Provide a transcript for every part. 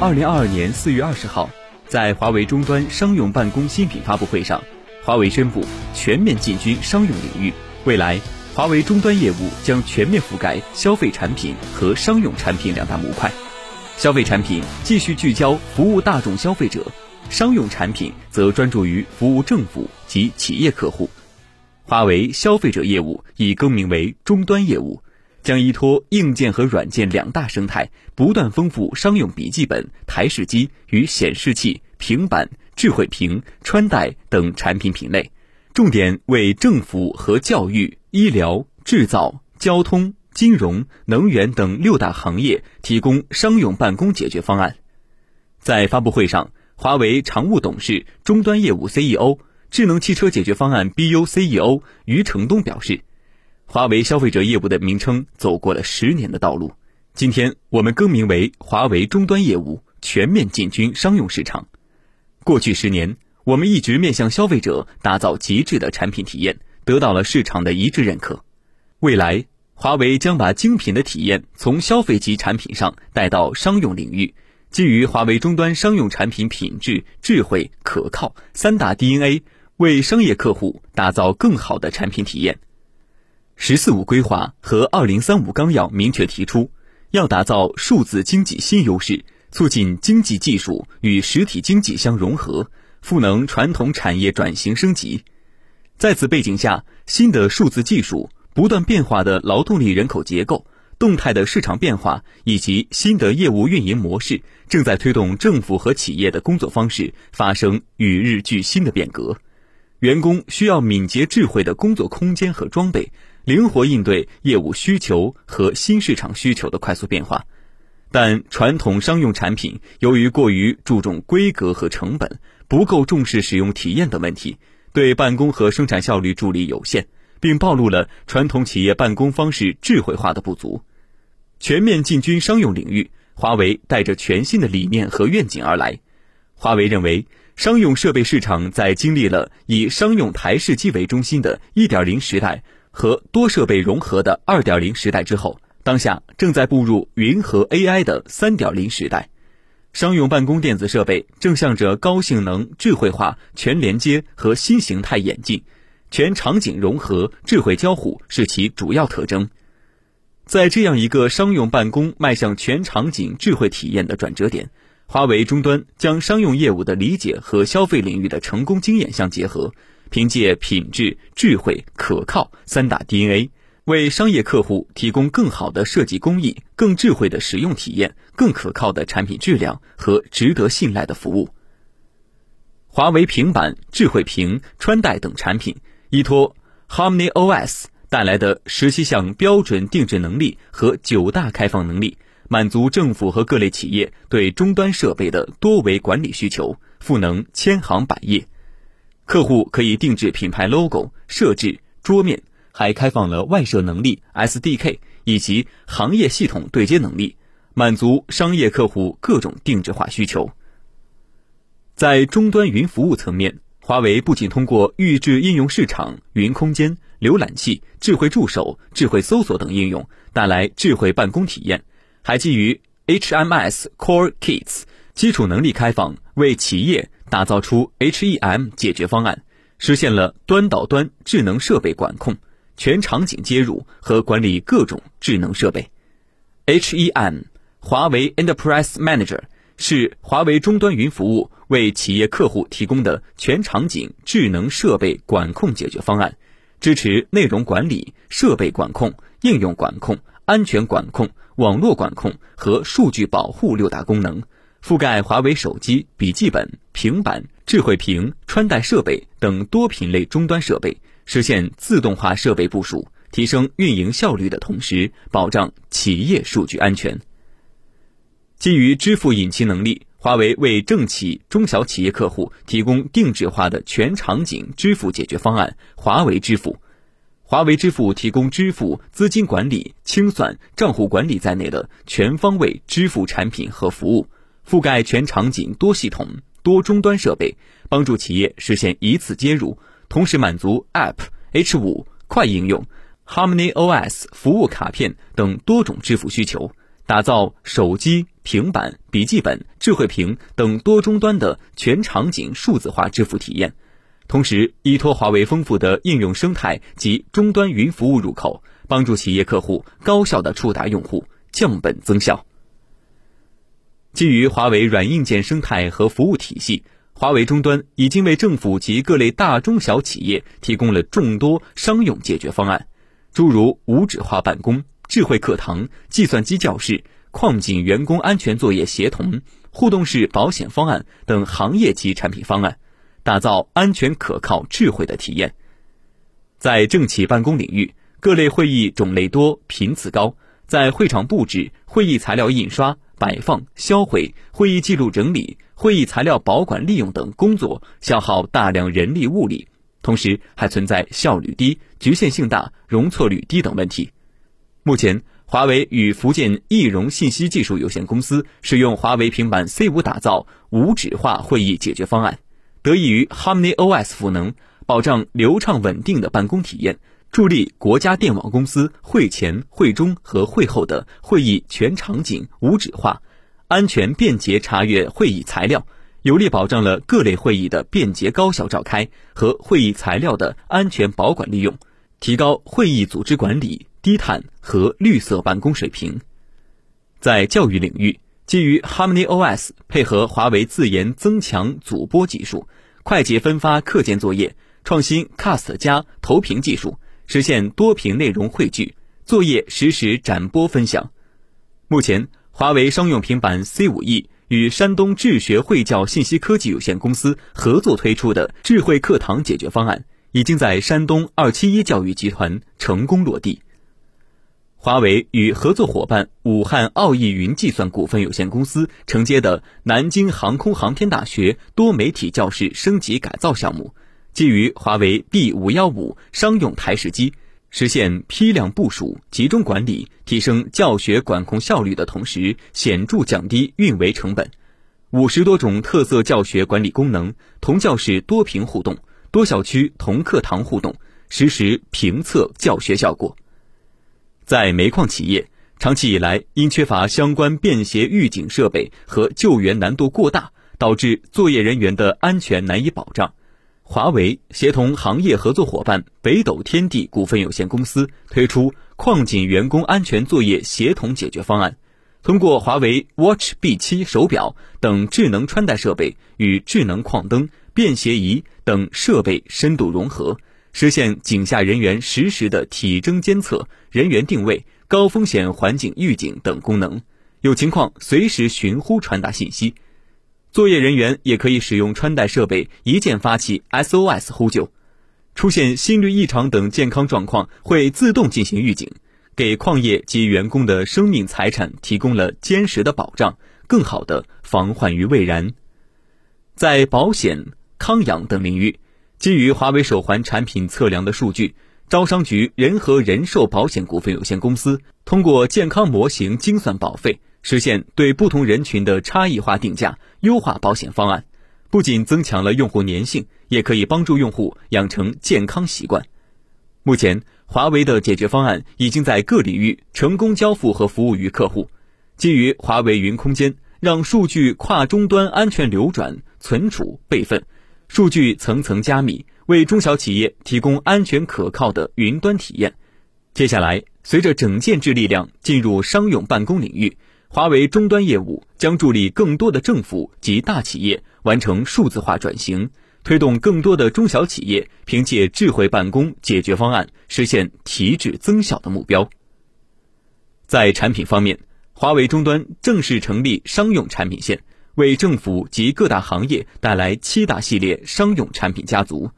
二零二二年四月二十号，在华为终端商用办公新品发布会上，华为宣布全面进军商用领域。未来，华为终端业务将全面覆盖消费产品和商用产品两大模块。消费产品继续聚焦服务大众消费者，商用产品则专注于服务政府及企业客户。华为消费者业务已更名为终端业务。将依托硬件和软件两大生态，不断丰富商用笔记本、台式机与显示器、平板、智慧屏、穿戴等产品品类，重点为政府和教育、医疗、制造、交通、金融、能源等六大行业提供商用办公解决方案。在发布会上，华为常务董事、终端业务 CEO、智能汽车解决方案 BU CEO 余承东表示。华为消费者业务的名称走过了十年的道路，今天我们更名为华为终端业务，全面进军商用市场。过去十年，我们一直面向消费者打造极致的产品体验，得到了市场的一致认可。未来，华为将把精品的体验从消费级产品上带到商用领域，基于华为终端商用产品品质、智慧、可靠三大 DNA，为商业客户打造更好的产品体验。“十四五”规划和“二零三五”纲要明确提出，要打造数字经济新优势，促进经济技术与实体经济相融合，赋能传统产业转型升级。在此背景下，新的数字技术、不断变化的劳动力人口结构、动态的市场变化以及新的业务运营模式，正在推动政府和企业的工作方式发生与日俱新的变革。员工需要敏捷智慧的工作空间和装备。灵活应对业务需求和新市场需求的快速变化，但传统商用产品由于过于注重规格和成本，不够重视使用体验等问题，对办公和生产效率助力有限，并暴露了传统企业办公方式智慧化的不足。全面进军商用领域，华为带着全新的理念和愿景而来。华为认为，商用设备市场在经历了以商用台式机为中心的一点零时代。和多设备融合的二点零时代之后，当下正在步入云和 AI 的三点零时代。商用办公电子设备正向着高性能、智慧化、全连接和新形态演进，全场景融合、智慧交互是其主要特征。在这样一个商用办公迈向全场景智慧体验的转折点，华为终端将商用业务的理解和消费领域的成功经验相结合。凭借品质、智慧、可靠三大 DNA，为商业客户提供更好的设计工艺、更智慧的使用体验、更可靠的产品质量和值得信赖的服务。华为平板、智慧屏、穿戴等产品，依托 Harmony OS 带来的十七项标准定制能力和九大开放能力，满足政府和各类企业对终端设备的多维管理需求，赋能千行百业。客户可以定制品牌 logo、设置桌面，还开放了外设能力 SDK 以及行业系统对接能力，满足商业客户各种定制化需求。在终端云服务层面，华为不仅通过预制应用市场、云空间、浏览器、智慧助手、智慧搜索等应用，带来智慧办公体验，还基于 HMS Core Kits 基础能力开放，为企业。打造出 HEM 解决方案，实现了端到端智能设备管控、全场景接入和管理各种智能设备。HEM 华为 Enterprise Manager 是华为终端云服务为企业客户提供的全场景智能设备管控解决方案，支持内容管理、设备管控、应用管控、安全管控、网络管控和数据保护六大功能。覆盖华为手机、笔记本、平板、智慧屏、穿戴设备等多品类终端设备，实现自动化设备部署，提升运营效率的同时，保障企业数据安全。基于支付引擎能力，华为为政企、中小企业客户提供定制化的全场景支付解决方案——华为支付。华为支付提供支付、资金管理、清算、账户管理在内的全方位支付产品和服务。覆盖全场景、多系统、多终端设备，帮助企业实现一次接入，同时满足 App、H 五快应用、Harmony OS 服务卡片等多种支付需求，打造手机、平板、笔记本、智慧屏等多终端的全场景数字化支付体验。同时，依托华为丰富的应用生态及终端云服务入口，帮助企业客户高效的触达用户，降本增效。基于华为软硬件生态和服务体系，华为终端已经为政府及各类大中小企业提供了众多商用解决方案，诸如无纸化办公、智慧课堂、计算机教室、矿井员工安全作业协同、互动式保险方案等行业级产品方案。打造安全可靠、智慧的体验。在政企办公领域，各类会议种类多、频次高，在会场布置、会议材料印刷、摆放、销毁、会议记录整理、会议材料保管利用等工作消耗大量人力物力，同时还存在效率低、局限性大、容错率低等问题。目前，华为与福建易融信息技术有限公司使用华为平板 C 五打造无纸化会议解决方案。得益于 Harmony OS 赋能，保障流畅稳定的办公体验，助力国家电网公司会前、会中和会后的会议全场景无纸化，安全便捷查阅会议材料，有力保障了各类会议的便捷高效召开和会议材料的安全保管利用，提高会议组织管理低碳和绿色办公水平。在教育领域。基于 Harmony OS 配合华为自研增强组播技术，快捷分发课件作业，创新 Cast 加投屏技术，实现多屏内容汇聚，作业实时展播分享。目前，华为商用平板 C5E 与山东智学会教信息科技有限公司合作推出的智慧课堂解决方案，已经在山东二七一教育集团成功落地。华为与合作伙伴武汉奥义云计算股份有限公司承接的南京航空航天大学多媒体教室升级改造项目，基于华为 B 五幺五商用台式机，实现批量部署、集中管理，提升教学管控效率的同时，显著降低运维成本。五十多种特色教学管理功能，同教室多屏互动，多校区同课堂互动，实时评测教学效果。在煤矿企业，长期以来因缺乏相关便携预警设备和救援难度过大，导致作业人员的安全难以保障。华为协同行业合作伙伴北斗天地股份有限公司推出矿井员工安全作业协同解决方案，通过华为 Watch B7 手表等智能穿戴设备与智能矿灯、便携仪等设备深度融合。实现井下人员实时的体征监测、人员定位、高风险环境预警等功能，有情况随时寻呼传达信息。作业人员也可以使用穿戴设备一键发起 SOS 呼救，出现心率异常等健康状况会自动进行预警，给矿业及员工的生命财产提供了坚实的保障，更好的防患于未然。在保险、康养等领域。基于华为手环产品测量的数据，招商局仁和人寿保险股份有限公司通过健康模型精算保费，实现对不同人群的差异化定价，优化保险方案。不仅增强了用户粘性，也可以帮助用户养成健康习惯。目前，华为的解决方案已经在各领域成功交付和服务于客户。基于华为云空间，让数据跨终端安全流转、存储、备份。数据层层加密，为中小企业提供安全可靠的云端体验。接下来，随着整建制力量进入商用办公领域，华为终端业务将助力更多的政府及大企业完成数字化转型，推动更多的中小企业凭借智慧办公解决方案实现提质增效的目标。在产品方面，华为终端正式成立商用产品线。为政府及各大行业带来七大系列商用产品家族：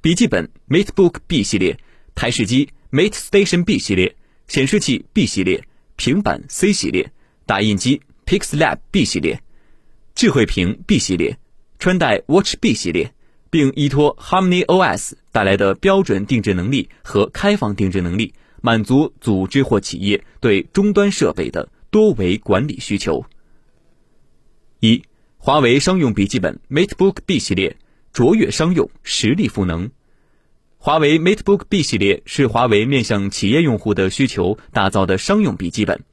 笔记本 MateBook B 系列、台式机 MateStation B 系列、显示器 B 系列、平板 C 系列、打印机 PixLab B 系列、智慧屏 B 系列、穿戴 Watch B 系列，并依托 Harmony OS 带来的标准定制能力和开放定制能力，满足组织或企业对终端设备的多维管理需求。一华为商用笔记本 MateBook B 系列卓越商用，实力赋能。华为 MateBook B 系列是华为面向企业用户的需求打造的商用笔记本。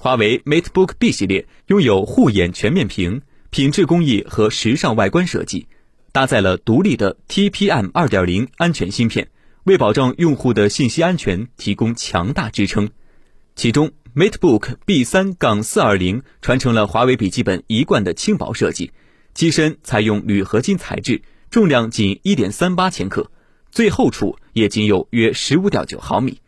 华为 MateBook B 系列拥有护眼全面屏、品质工艺和时尚外观设计，搭载了独立的 TPM 2.0安全芯片，为保障用户的信息安全提供强大支撑。其中，MateBook B3-420 传承了华为笔记本一贯的轻薄设计，机身采用铝合金材质，重量仅1.38千克，最厚处也仅有约15.9毫米。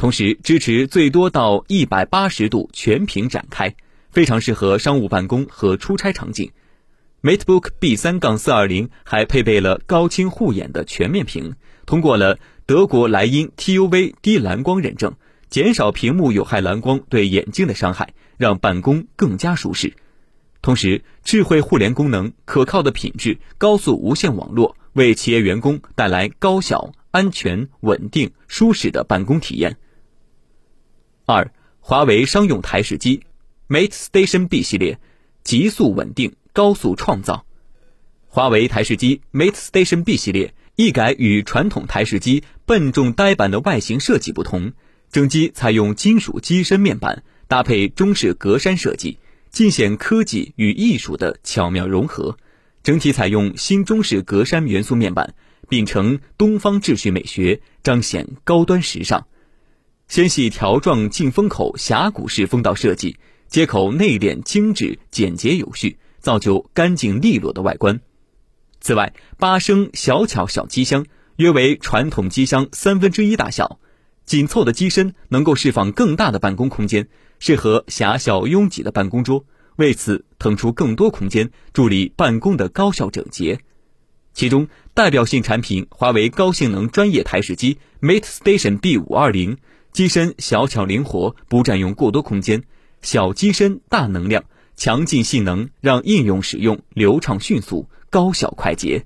同时支持最多到一百八十度全屏展开，非常适合商务办公和出差场景。MateBook B3-420 还配备了高清护眼的全面屏，通过了德国莱茵 TUV 低蓝光认证，减少屏幕有害蓝光对眼睛的伤害，让办公更加舒适。同时，智慧互联功能、可靠的品质、高速无线网络，为企业员工带来高效、安全、稳定、舒适的办公体验。二，华为商用台式机 Mate Station B 系列，极速稳定，高速创造。华为台式机 Mate Station B 系列一改与传统台式机笨重呆板的外形设计不同，整机采用金属机身面板，搭配中式格栅设计，尽显科技与艺术的巧妙融合。整体采用新中式格栅元素面板，秉承东方秩序美学，彰显高端时尚。纤细条状进风口峡谷式风道设计，接口内敛精致、简洁有序，造就干净利落的外观。此外，八升小巧小机箱约为传统机箱三分之一大小，紧凑的机身能够释放更大的办公空间，适合狭小拥挤的办公桌。为此腾出更多空间，助力办公的高效整洁。其中代表性产品，华为高性能专业台式机 Mate Station B 五二零。机身小巧灵活，不占用过多空间，小机身大能量，强劲性能让应用使用流畅迅速、高效快捷。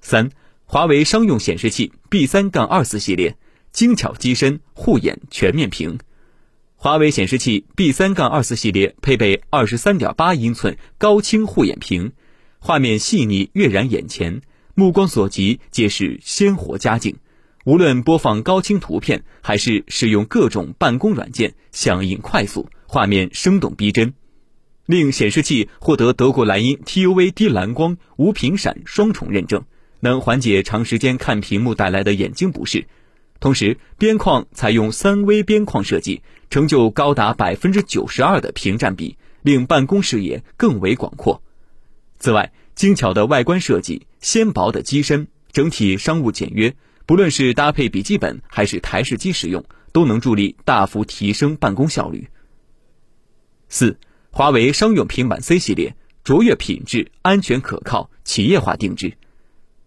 三，华为商用显示器 B 三杠二四系列，精巧机身，护眼全面屏。华为显示器 B 三杠二四系列配备二十三点八英寸高清护眼屏，画面细腻跃然眼前，目光所及皆是鲜活佳境。无论播放高清图片，还是使用各种办公软件，响应快速，画面生动逼真，令显示器获得德国莱茵 TUV 低蓝光无频闪双重认证，能缓解长时间看屏幕带来的眼睛不适。同时，边框采用三微边框设计，成就高达百分之九十二的屏占比，令办公视野更为广阔。此外，精巧的外观设计，纤薄的机身，整体商务简约。不论是搭配笔记本还是台式机使用，都能助力大幅提升办公效率。四，华为商用平板 C 系列，卓越品质，安全可靠，企业化定制。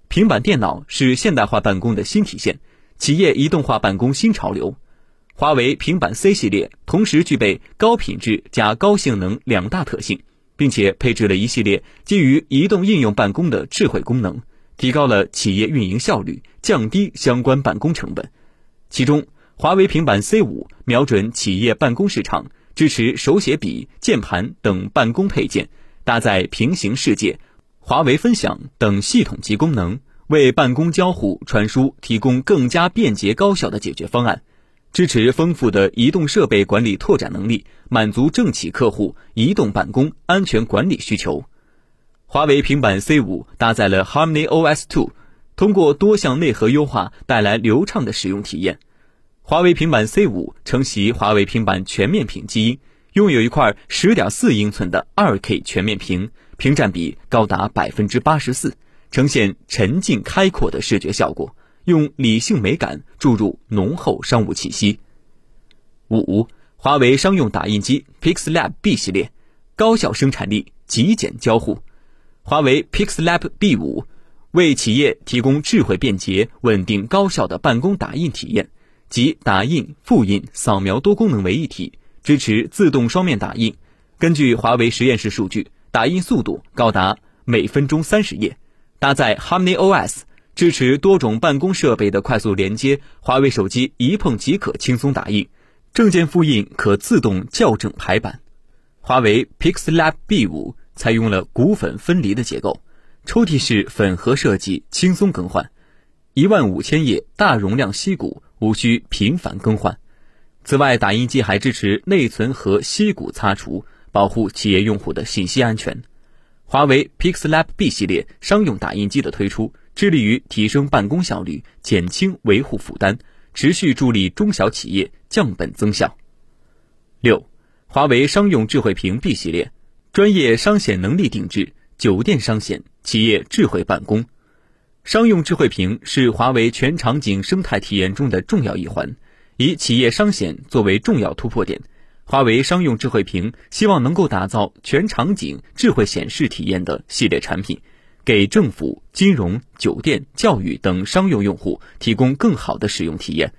平板电脑是现代化办公的新体现，企业移动化办公新潮流。华为平板 C 系列同时具备高品质加高性能两大特性，并且配置了一系列基于移动应用办公的智慧功能。提高了企业运营效率，降低相关办公成本。其中，华为平板 C 五瞄准企业办公市场，支持手写笔、键盘等办公配件，搭载平行世界、华为分享等系统级功能，为办公交互传输提供更加便捷高效的解决方案。支持丰富的移动设备管理拓展能力，满足政企客户移动办公安全管理需求。华为平板 C 五搭载了 Harmony OS 2，通过多项内核优化带来流畅的使用体验。华为平板 C 五承袭华为平板全面屏基因，拥有一块10.4英寸的 2K 全面屏，屏占比高达百分之八十四，呈现沉静开阔的视觉效果，用理性美感注入浓厚商务气息。五，华为商用打印机 PixLab B 系列，高效生产力，极简交互。华为 PixLab B 五为企业提供智慧、便捷、稳定、高效的办公打印体验，集打印、复印、扫描多功能为一体，支持自动双面打印。根据华为实验室数据，打印速度高达每分钟三十页。搭载 Harmony OS，支持多种办公设备的快速连接，华为手机一碰即可轻松打印，证件复印可自动校正排版。华为 PixLab B 五。采用了骨粉分离的结构，抽屉式粉盒设计，轻松更换。一万五千页大容量锡骨，无需频繁更换。此外，打印机还支持内存和硒鼓擦除，保护企业用户的信息安全。华为 Pixelab B 系列商用打印机的推出，致力于提升办公效率，减轻维护负担，持续助力中小企业降本增效。六，华为商用智慧屏 B 系列，专业商显能力定制，酒店商显，企业智慧办公。商用智慧屏是华为全场景生态体验中的重要一环。以企业商显作为重要突破点，华为商用智慧屏希望能够打造全场景智慧显示体验的系列产品，给政府、金融、酒店、教育等商用用户提供更好的使用体验。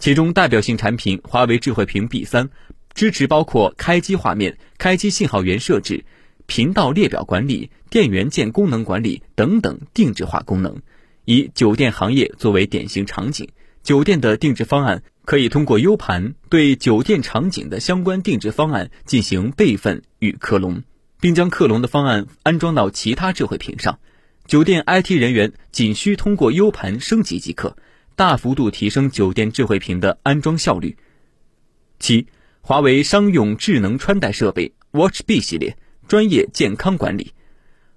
其中代表性产品华为智慧屏 B 三，支持包括开机画面、开机信号源设置、频道列表管理、电源键功能管理等等定制化功能，以酒店行业作为典型场景，酒店的定制方案。可以通过 U 盘对酒店场景的相关定制方案进行备份与克隆，并将克隆的方案安装到其他智慧屏上。酒店 IT 人员仅需通过 U 盘升级即可，大幅度提升酒店智慧屏的安装效率。七，华为商用智能穿戴设备 Watch B 系列专业健康管理。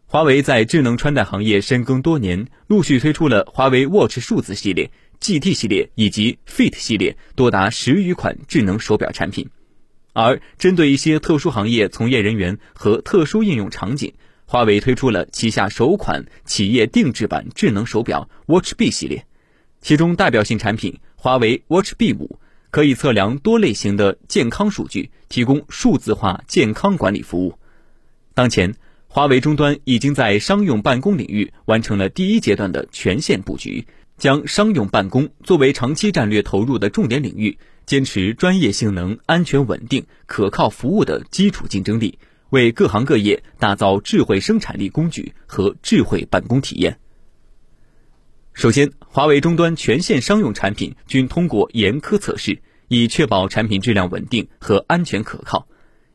华为在智能穿戴行业深耕多年，陆续推出了华为 Watch 数字系列。GT 系列以及 Fit 系列多达十余款智能手表产品，而针对一些特殊行业从业人员和特殊应用场景，华为推出了旗下首款企业定制版智能手表 Watch B 系列，其中代表性产品华为 Watch B 五可以测量多类型的健康数据，提供数字化健康管理服务。当前，华为终端已经在商用办公领域完成了第一阶段的全线布局。将商用办公作为长期战略投入的重点领域，坚持专业性能、安全稳定、可靠服务的基础竞争力，为各行各业打造智慧生产力工具和智慧办公体验。首先，华为终端全线商用产品均通过严苛测试，以确保产品质量稳定和安全可靠。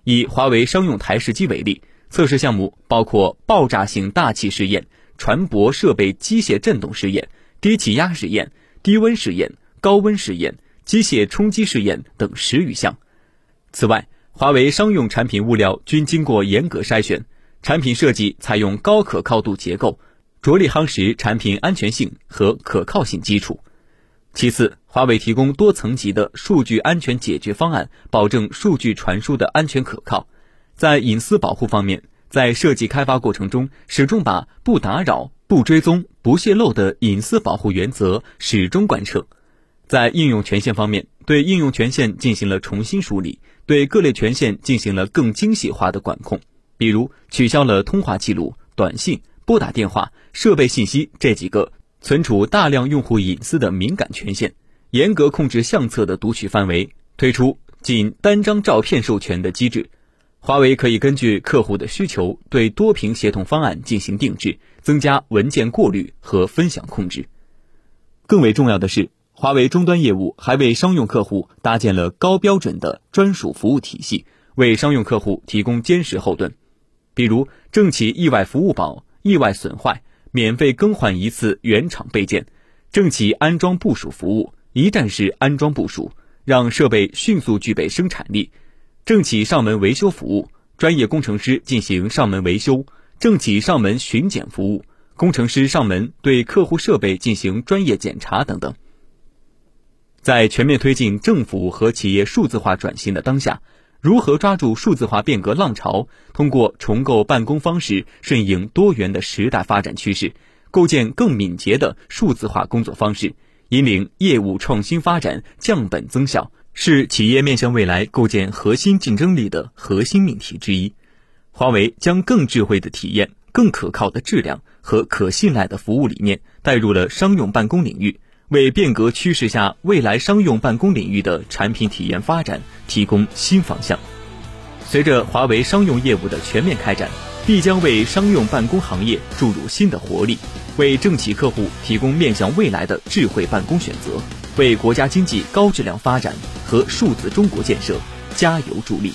以华为商用台式机为例，测试项目包括爆炸性大气试验、船舶设备机械振动试验。低气压试验、低温试验、高温试验、机械冲击试验等十余项。此外，华为商用产品物料均经过严格筛选，产品设计采用高可靠度结构，着力夯实产品安全性和可靠性基础。其次，华为提供多层级的数据安全解决方案，保证数据传输的安全可靠。在隐私保护方面，在设计开发过程中，始终把不打扰。不追踪、不泄露的隐私保护原则始终贯彻。在应用权限方面，对应用权限进行了重新梳理，对各类权限进行了更精细化的管控。比如，取消了通话记录、短信、拨打电话、设备信息这几个存储大量用户隐私的敏感权限，严格控制相册的读取范围，推出仅单张照片授权的机制。华为可以根据客户的需求，对多屏协同方案进行定制，增加文件过滤和分享控制。更为重要的是，华为终端业务还为商用客户搭建了高标准的专属服务体系，为商用客户提供坚实后盾。比如，政企意外服务保、意外损坏免费更换一次原厂备件，政企安装部署服务一站式安装部署，让设备迅速具备生产力。政企上门维修服务，专业工程师进行上门维修；政企上门巡检服务，工程师上门对客户设备进行专业检查等等。在全面推进政府和企业数字化转型的当下，如何抓住数字化变革浪潮，通过重构办公方式，顺应多元的时代发展趋势，构建更敏捷的数字化工作方式，引领业务创新发展，降本增效？是企业面向未来构建核心竞争力的核心命题之一。华为将更智慧的体验、更可靠的质量和可信赖的服务理念带入了商用办公领域，为变革趋势下未来商用办公领域的产品体验发展提供新方向。随着华为商用业务的全面开展，必将为商用办公行业注入新的活力，为政企客户提供面向未来的智慧办公选择。为国家经济高质量发展和数字中国建设加油助力。